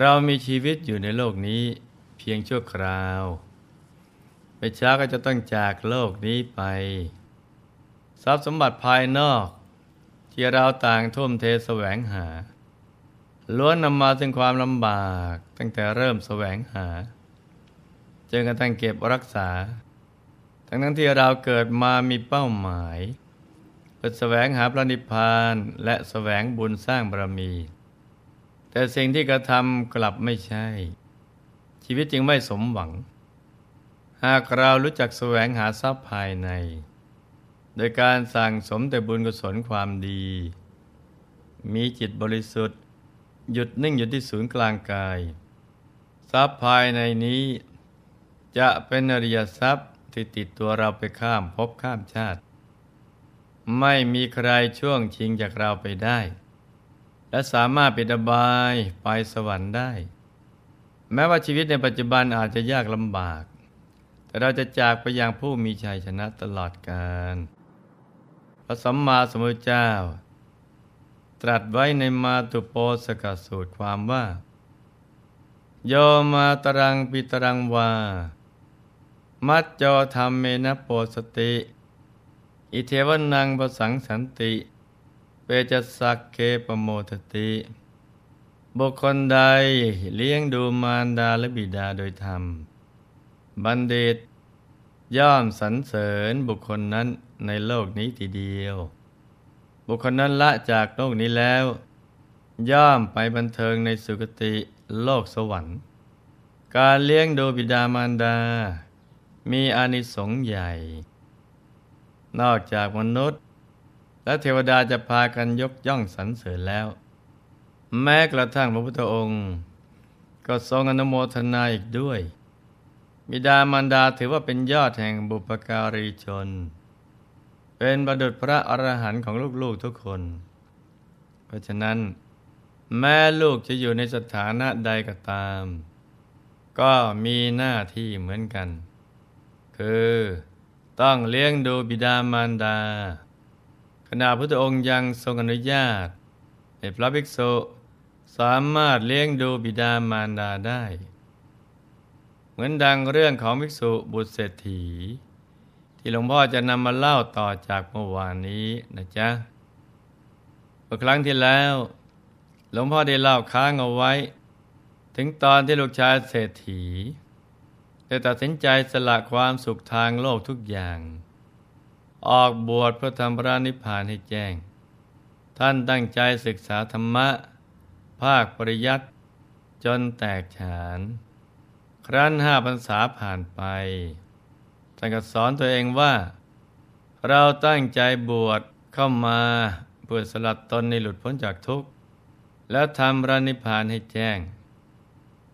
เรามีชีวิตอยู่ในโลกนี้เพียงชั่วคราว ไปช้าก็จะต้องจากโลกนี้ไป ทรัพย์สมบัติภายนอก ที่เราต่างทุ่มเทแสวงหา ล้วนนำมาถึงความลำบากตั้งแต่เริ่มแสวงหาจนกระทั่งเก็บรักษา ทั้งทั้งที่เราเกิดมามีเป้าหมายเพื่อแสวงหาพระนิพพานและแสวงบุญสร้างบารมี แต่สิ่งที่กระทำกลับไม่ใช่ ชีวิตจึงไม่สมหวัง หากเรารู้จักแสวงหาทรัพย์ภายใน โดยการสั่งสมแต่บุญกุศลความดี มีจิตบริสุทธิ์ หยุดนิ่งอยู่ที่ศูนย์กลางกาย ทรัพย์ภายในนี้ จะเป็นอริยทรัพย์ที่ติดตัวเราไปข้ามภพข้ามชาติ ไม่มีใครช่วงชิงจากเราไปได้ และสามารถปิดบายไปสวรรค์ได้ แม้ว่าชีวิตในปัจจุบันอาจจะยากลำบาก แต่เราจะจากไปอย่างผู้มีชัยชนะตลอดกาลพระสัมมาสัมพุทธเจ้า ตรัสไว้ในมาตุโปสกสูตรความว่า โยมาตรังปิตรังวา มัจจอธรรมเมนะโปสติ อิเทวนังประสังสันติ เปจัสสักเคปโมทติ บุคคลใดเลี้ยงดูมารดาและบิดาโดยธรรม บัณฑิต ย่อมสรรเสริญบุคคลนั้นในโลกนี้ทีเดียว บุคคลนั้นละจากโลกนี้แล้ว ย่อมไปบันเทิงในสุคติโลกสวรรค์ การเลี้ยงดูบิดามารดา มีอานิสงส์ใหญ่ นอกจากมนุษย์ และเทวดาจะพากันยกย่องสรรเสริญแล้ว แม้กระทั่งพระพุทธองค์ ก็ทรงอนุโมทนาอีกด้วย บิดามารดาถือว่าเป็นยอดแห่งบุปการีชน เป็นบดุษพระอรหันต์ของลูกๆทุกคน เพราะฉะนั้น แม่ลูกจะอยู่ในสถานะใดก็ตาม ก็มีหน้าที่เหมือนกัน คือต้องเลี้ยงดูบิดามารดา ขณะพระองค์ยังทรงอนุญาต ให้พระภิกษุสามารถเลี้ยงดูบิดามารดาได้ เหมือนดังเรื่องของภิกษุบุตรเศรษฐี ที่หลวงพ่อจะนำมาเล่าต่อจากเมื่อวานนี้นะจ๊ะเมื่อครั้งที่แล้ว หลวงพ่อได้เล่าค้างเอาไว้ ถึงตอนที่ลูกชายเศรษฐีได้ตัดสินใจสละความสุขทางโลกทุกอย่าง ออกบวชเพื่อทำพระนิพพานให้แจ้ง ท่านตั้งใจศึกษาธรรมะ ภาคปริยัติ จนแตกฉาน ครั้นห้าพรรษาผ่านไปท่านก็สอนตัวเองว่า เราตั้งใจบวชเข้ามาเพื่อสลัดตนในหลุดพ้นจากทุกข์ แล้วทำพระนิพพานให้แจ้ง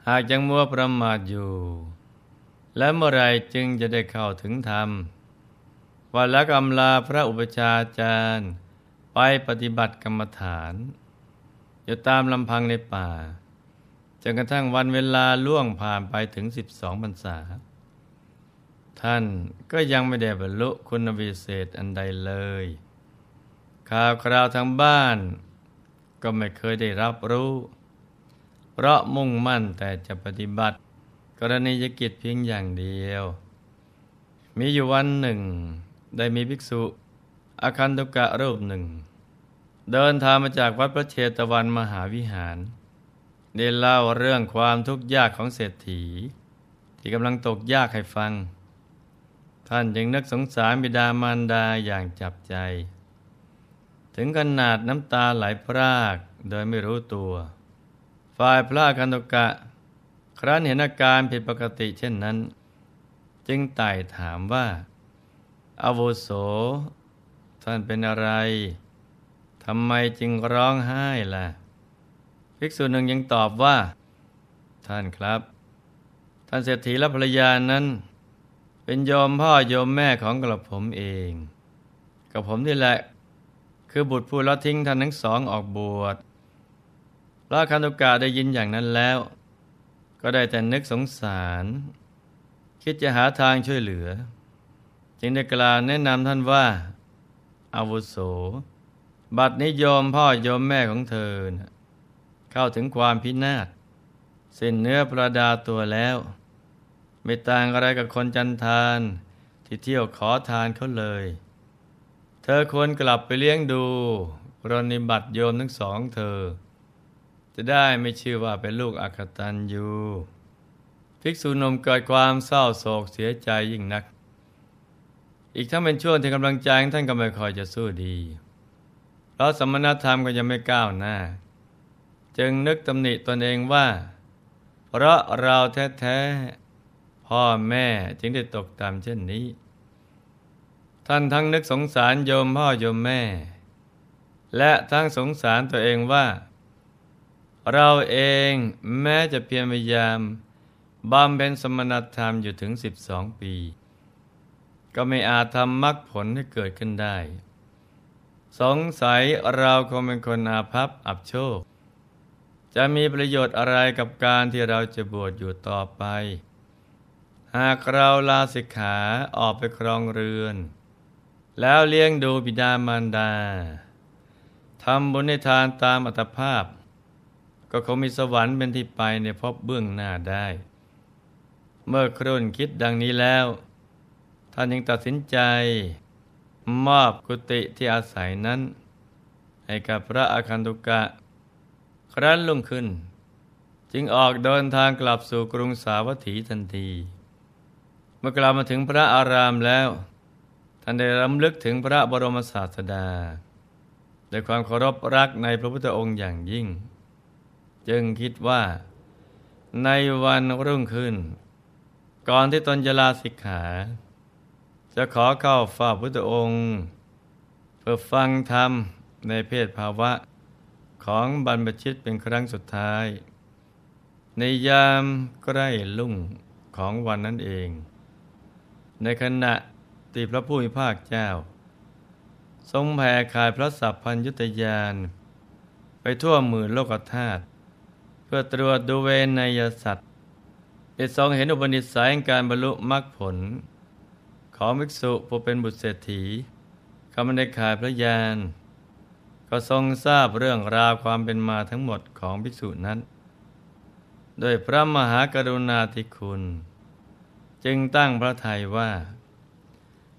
หากยังมัวประมาทอยู่ และเมื่อไรจึงจะได้เข้าถึงธรรม วันละกำลาพระอุปชฌาจารย์ ไปปฏิบัติกรรมฐาน อยู่ตามลำพังในป่าจนกระทั่งวันเวลาล่วงผ่านไปถึงสิบสองพรรษา ท่านก็ยังไม่ได้บรรลุคุณวิเศษอันใดเลย ข่าวคราวทางบ้าน ก็ไม่เคยได้รับรู้ เพราะมุ่งมั่นแต่จะปฏิบัติ กรณียกิจเพียงอย่างเดียว มีอยู่วันหนึ่ง ได้มีภิกษุอาคันตุกะรูปหนึ่ง เดินทางมาจากวัดพระเชตวันมหาวิหาร ได้เล่าเรื่องความทุกข์ยากของเศรษฐี ที่กำลังตกยากให้ฟัง ท่านจึงนึกสงสารบิดามารดาอย่างจับใจ ถึงขนาดน้ำตาไหลพรากโดยไม่รู้ตัว ฝ่ายพระอคันตุกะ ครั้นเห็นอาการผิดปกติเช่นนั้น จึงไต่ถามว่า อาวุโส ท่านเป็นอะไรทำไมจึงร้องไห้ล่ะ ภิกษุหนึ่งยังตอบว่า ท่านครับ ท่านเศรษฐีและภรรยานั้น เป็นโยมพ่อโยมแม่ของกระผมเอง กับผมนี่แหละ คือบุตรผู้ละทิ้งท่านทั้งสองออกบวชพระคันตุกะได้ยินอย่างนั้นแล้ว ก็ได้แต่นึกสงสาร คิดจะหาทางช่วยเหลือ จึงได้กล่าวแนะนำท่านว่าอาวุโส บัดนี้โยมพ่อโยมแม่ของเธอนะเข้าถึงความพินาศสิ้นเนื้อประดาตัวแล้ว ไม่ต่างอะไรกับคนจันทาน ที่เที่ยวขอทานเขาเลย เธอควรกลับไปเลี้ยงดูรนิบัติโยมทั้งสองเธอ จะได้ไม่ชื่อว่าเป็นลูกอักตันยูภิกษุนมเกิดความเศร้าโศกเสียใจยิ่งนัก อีกทั้งเป็นช่วงที่กำลังใจท่านก็ไม่ค่อยจะสู้ดี เพราะสมณธรรมก็ยังไม่ก้าวหน้า จึงนึกตำหนิตนเองว่า เพราะเราแท้ๆพ่อแม่จึงได้ตกต่ำเช่นนี้ ท่านทั้งนึกสงสารโยมพ่อโยมแม่ และทั้งสงสารตัวเองว่า เราเองแม้จะเพียรพยายามบำเพ็ญสมณธรรมอยู่ถึง12ปี ก็ไม่อาจทำมรรคผลให้เกิดขึ้นได้ สงสัยเราคงเป็นคนอาภัพอับโชค จะมีประโยชน์อะไรกับการที่เราจะบวชอยู่ต่อไป หากเราลาสิกขาออกไปครองเรือน แล้วเลี้ยงดูบิดามารดาทำบุญในทานตามอัตภาพ ก็คงมีสวรรค์เป็นที่ไปในพบเบื้องหน้าได้ เมื่อครุ่นคิดดังนี้แล้ว ท่านยังตัดสินใจ มอบกุฏิที่อาศัยนั้น ให้กับพระอาคันตุกะ ครั้นลุ่งขึ้น จึงออกเดินทางกลับสู่กรุงสาวัตถีทันที เมื่อกลับมาถึงพระอารามแล้ว ท่านได้รำลึกถึงพระบรมศาสดาด้วยความเคารพรักในพระพุทธองค์อย่างยิ่ง จึงคิดว่า ในวันรุ่งขึ้น ก่อนที่ตนจะลาสิกขา จะขอเข้าฝ่าพุทธองค์ เพื่อฟังธรรมในเพศภาวะของบรรพชิตเป็นครั้งสุดท้าย ในยามใกล้ลุ่งของวันนั้นเอง ในขณะที่พระผู้มีภาคเจ้า ทรงแผ่ขายพระสัพพัญยุตยาน ไปทั่วหมื่นโลกธาตุเพื่อตรวจดูเวนยสัตว์ได้ทรงเห็นอุปนิสัยการบรรลุมรรคผล ของภิกษุผู้เป็นบุตรเศรษฐีคำในขายพระยานก็ทรงทราบเรื่องราวความเป็นมาทั้งหมดของภิกษุนั้น โดยพระมหากรุณาธิคุณ จึงตั้งพระทัยว่า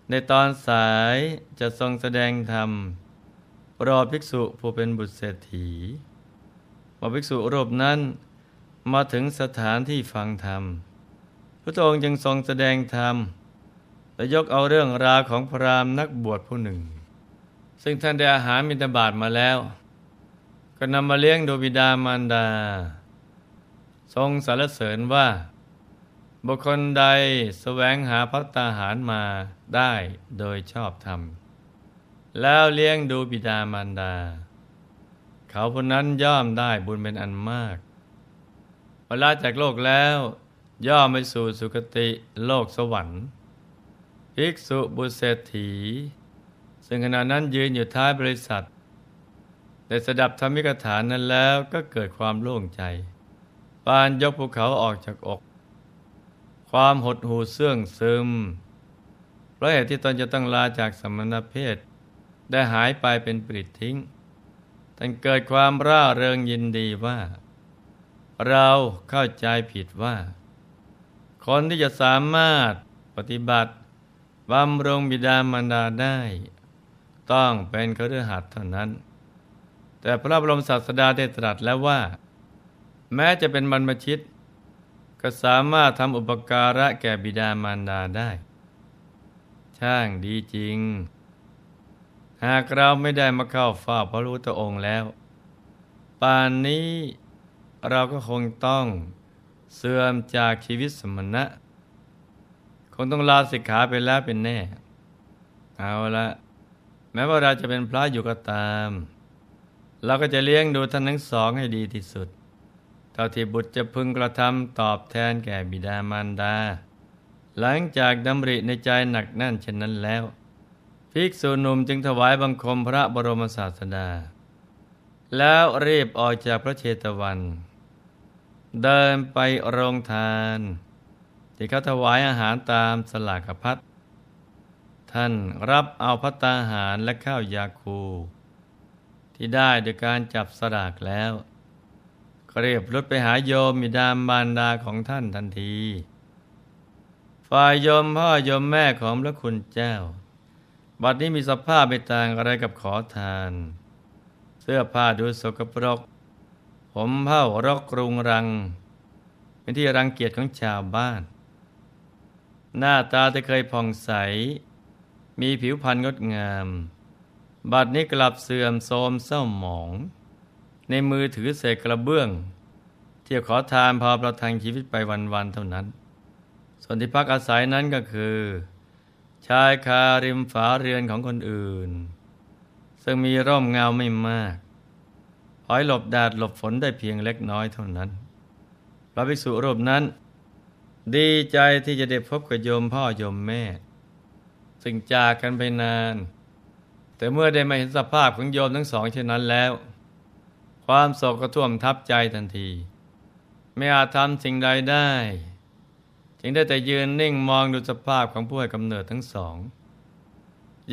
ในตอนสายจะทรงแสดงธรรมโปรดภิกษุผู้เป็นบุตรเศรษฐีว่าภิกษุรูปนั้นมาถึงสถานที่ฟังธรรม พระองค์จึงทรงแสดงธรรม และยกเอาเรื่องราวของพราหมณ์นักบวชผู้หนึ่ง ซึ่งท่านได้อาหารมิตรบาทมาแล้ว ก็นำมาเลี้ยงดูบิดามารดา ทรงสรรเสริญว่า บุคคลใดแสวงหาพัตตาหารมาได้โดยชอบธรรม แล้วเลี้ยงดูบิดามารดา เขาผู้นั้นย่อมได้บุญเป็นอันมากเวลาจากโลกแล้วย่อมไปสู่สุคติโลกสวรรค์ ภิกษุบุเศรษฐี ซึ่งขณะนั้นยืนอยู่ท้ายบริษัทได้สดับธรรมิกถานนั้นแล้วก็เกิดความโล่งใจ ปานยกภูเขาออกจากอก ความหดหูเสื่องซึมเพราะเหตุที่ตนจะต้องลาจากสมณเพศ ได้หายไปเป็นปริดทิ้งท่านเกิดความร่าเริงยินดีว่า เราเข้าใจผิดว่า คนที่จะสามารถปฏิบัติ บำรงบิดามารดาได้ ต้องเป็นเคฤหัสถ์เท่านั้น แต่พระบรมศาสดาได้ตรัสแล้วว่า แม้จะเป็นบรรพชิต ก็สามารถทำอุปการะแก่บิดามารดาได้ ช่างดีจริง หากเราไม่ได้มาเข้าเฝ้าพระรู้ตองค์แล้ว ป่านนี้เราก็คงต้องเสื่อมจากชีวิตสมณะ คงต้องลาสิกขาไปแล้วเป็นแน่ เอาละแม้ว่าเราจะเป็นพระอยู่ก็ตาม เราก็จะเลี้ยงดูท่านทั้งสองให้ดีที่สุด เท่าที่บุตรจะพึงกระทำตอบแทนแก่บิดามารดา หลังจากดำริในใจหนักแน่นเช่นนั้นแล้วภิกษุหนุ่มจึงถวายบังคมพระบรมศาสดา แล้วรีบออกจากพระเชตวัน เดินไปโรงทาน ที่เขาถวายอาหารตามสลากพัดท่านรับเอาพัตตาหารและข้าวยาคู ที่ได้โดยการจับสลากแล้วก็รียบรุดไปหาโยมมิดามบานดาของท่านทันที ฝ่ายโยมพ่อโยมแม่ของพระคุณเจ้า บัดนี้มีสภาพไม่ต่างอะไรกับขอทาน เสื้อผ้าดูสกปรก ผมเผ้ารกรุงรัง เป็นที่รังเกียจของชาวบ้าน หน้าตาที่เคยผ่องใส มีผิวพรรณงดงาม บัดนี้กลับเสื่อมโทรมเศร้าหมอง ในมือถือเศษกระเบื้อง เที่ยวขอทานพอประทังชีวิตไปวันๆเท่านั้น ส่วนที่พักอาศัยนั้นก็คือ ชายคาริมฝาเรือนของคนอื่น ซึ่งมีร่มเงาไม่มากพอยหลบแดดหลบฝนได้เพียงเล็กน้อยเท่านั้นพระภิกษุรูปนั้น ดีใจที่จะได้พบกับโยมพ่อโยมแม่ ซึ่งจากกันไปนาน แต่เมื่อได้มาเห็นสภาพของโยมทั้งสองเช่นนั้นแล้ว ความโศกก็ท่วมทับใจทันที ไม่อาจทำสิ่งใดได้ จึงได้แต่ยืนนิ่งมองดูสภาพของผู้ให้กำเนิดทั้งสอง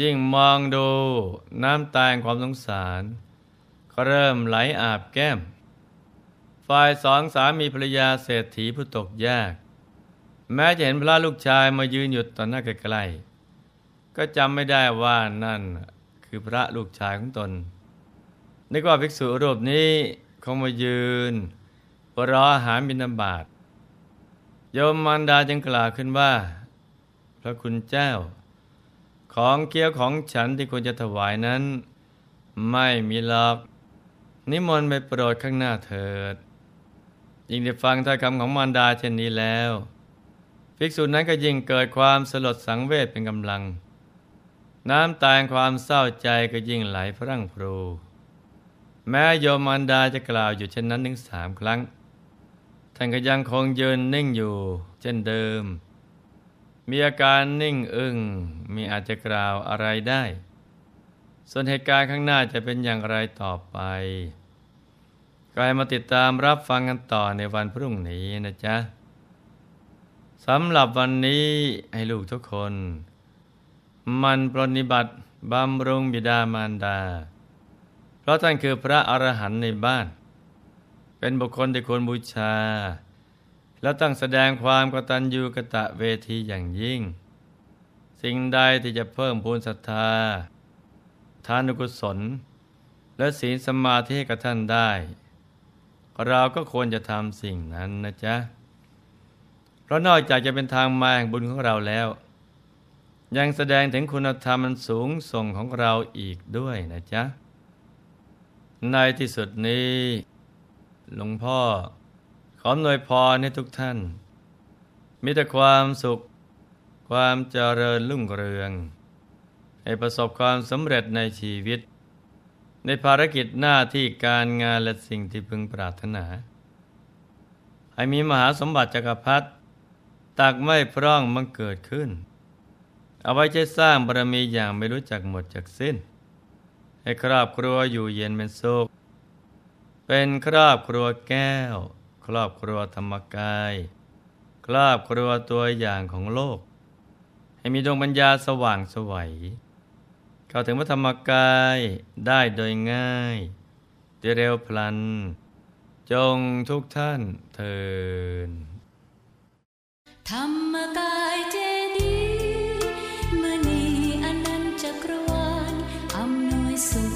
ยิ่งมองดูน้ำตาแห่งความสงสาร ก็เริ่มไหลอาบแก้ม ฝ่ายสองสามีภรรยาเศรษฐีผู้ตกยาก แม้จะเห็นพระลูกชายมายืนอยู่ต่อหน้าใกล้ๆก็จำไม่ได้ว่านั่นคือพระลูกชายของตน นึกว่าภิกษุรูปนี้คงมายืนรออาหารบิณฑบาตโยมมารดาจึงกล่าวขึ้นว่า พระคุณเจ้า ของเคี้ยวของฉันที่ควรจะถวายนั้น ไม่มีหรอก นิมนต์ไปโปรดข้างหน้าเถิด ยิ่งได้ฟังถ้อยคำของมารดาเช่นนี้แล้ว ภิกษุนั้นก็ยิ่งเกิดความสลดสังเวชเป็นกำลัง น้ำตาความเศร้าใจก็ยิ่งไหลพรั่งพรู แม้โยมมารดาจะกล่าวอยู่เช่นนั้นถึงสามครั้ง ท่านก็ยังคงยืนนิ่งอยู่เช่นเดิม มีอาการนิ่งอึง้งมีอาจจะกล่าวอะไรได้ ส่วนเหตุการณ์ข้างหน้าจะเป็นอย่างไรต่อไปก็ให้มาติดตามรับฟังกันต่อในวันพรุ่งนี้นะจ๊ะ สำหรับวันนี้ให้ลูกทุกคน มันปรนิบัติบำรุงบิดามารดา เพราะท่านคือพระอรหันต์ในบ้าน เป็นบุคคลที่ควรบูชา และตั้งแสดงความกตัญญูกะตะเวทีอย่างยิ่ง สิ่งใดที่จะเพิ่มพูนศรัทธา ทานุกุศล และศีลสมาธิกับท่านได้ เราก็ควรจะทำสิ่งนั้นนะจ๊ะ ราะนอกจากจะเป็นทางมาแห่งบุญของเราแล้ว ยังแสดงถึงคุณธรรมมันสูงส่งของเราอีกด้วยนะจ๊ะ ในที่สุดนี้ หลวงพ่อ ขอหน่วยพรให้ทุกท่าน มีแต่ความสุข ความเจริญรุ่งเรือง ให้ประสบความสำเร็จในชีวิต ในภารกิจหน้าที่การงานและสิ่งที่พึงปรารถนา ให้มีมหาสมบัติจักรพรรดิ ตักไม่พร่องมันเกิดขึ้น เอาไว้ใช้สร้างบารมีอย่างไม่รู้จักหมดจากสิ้น ให้ครอบครัวอยู่เย็นเป็นสุขเป็นครอบครัวแก้ว ครอบครัวธรรมกาย ครอบครัวตัวอย่างของโลก ให้มีดวงปัญญาสว่างสวัยเข้าถึงพระธรรมกายได้โดยง่ายด้วยเร็วพลัน จงทุกท่านเทิน ธรรมกายเจดีย์มณีอนันต์จักรวาลอำนวยสุข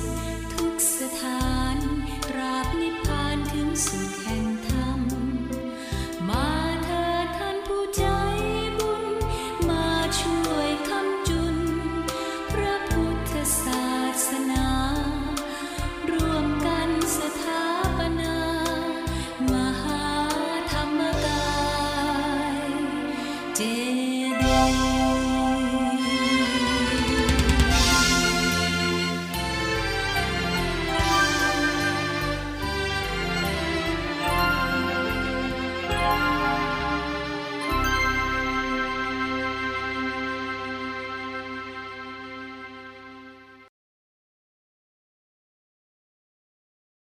ทุกสถาน ราบนิพพานถึงสุข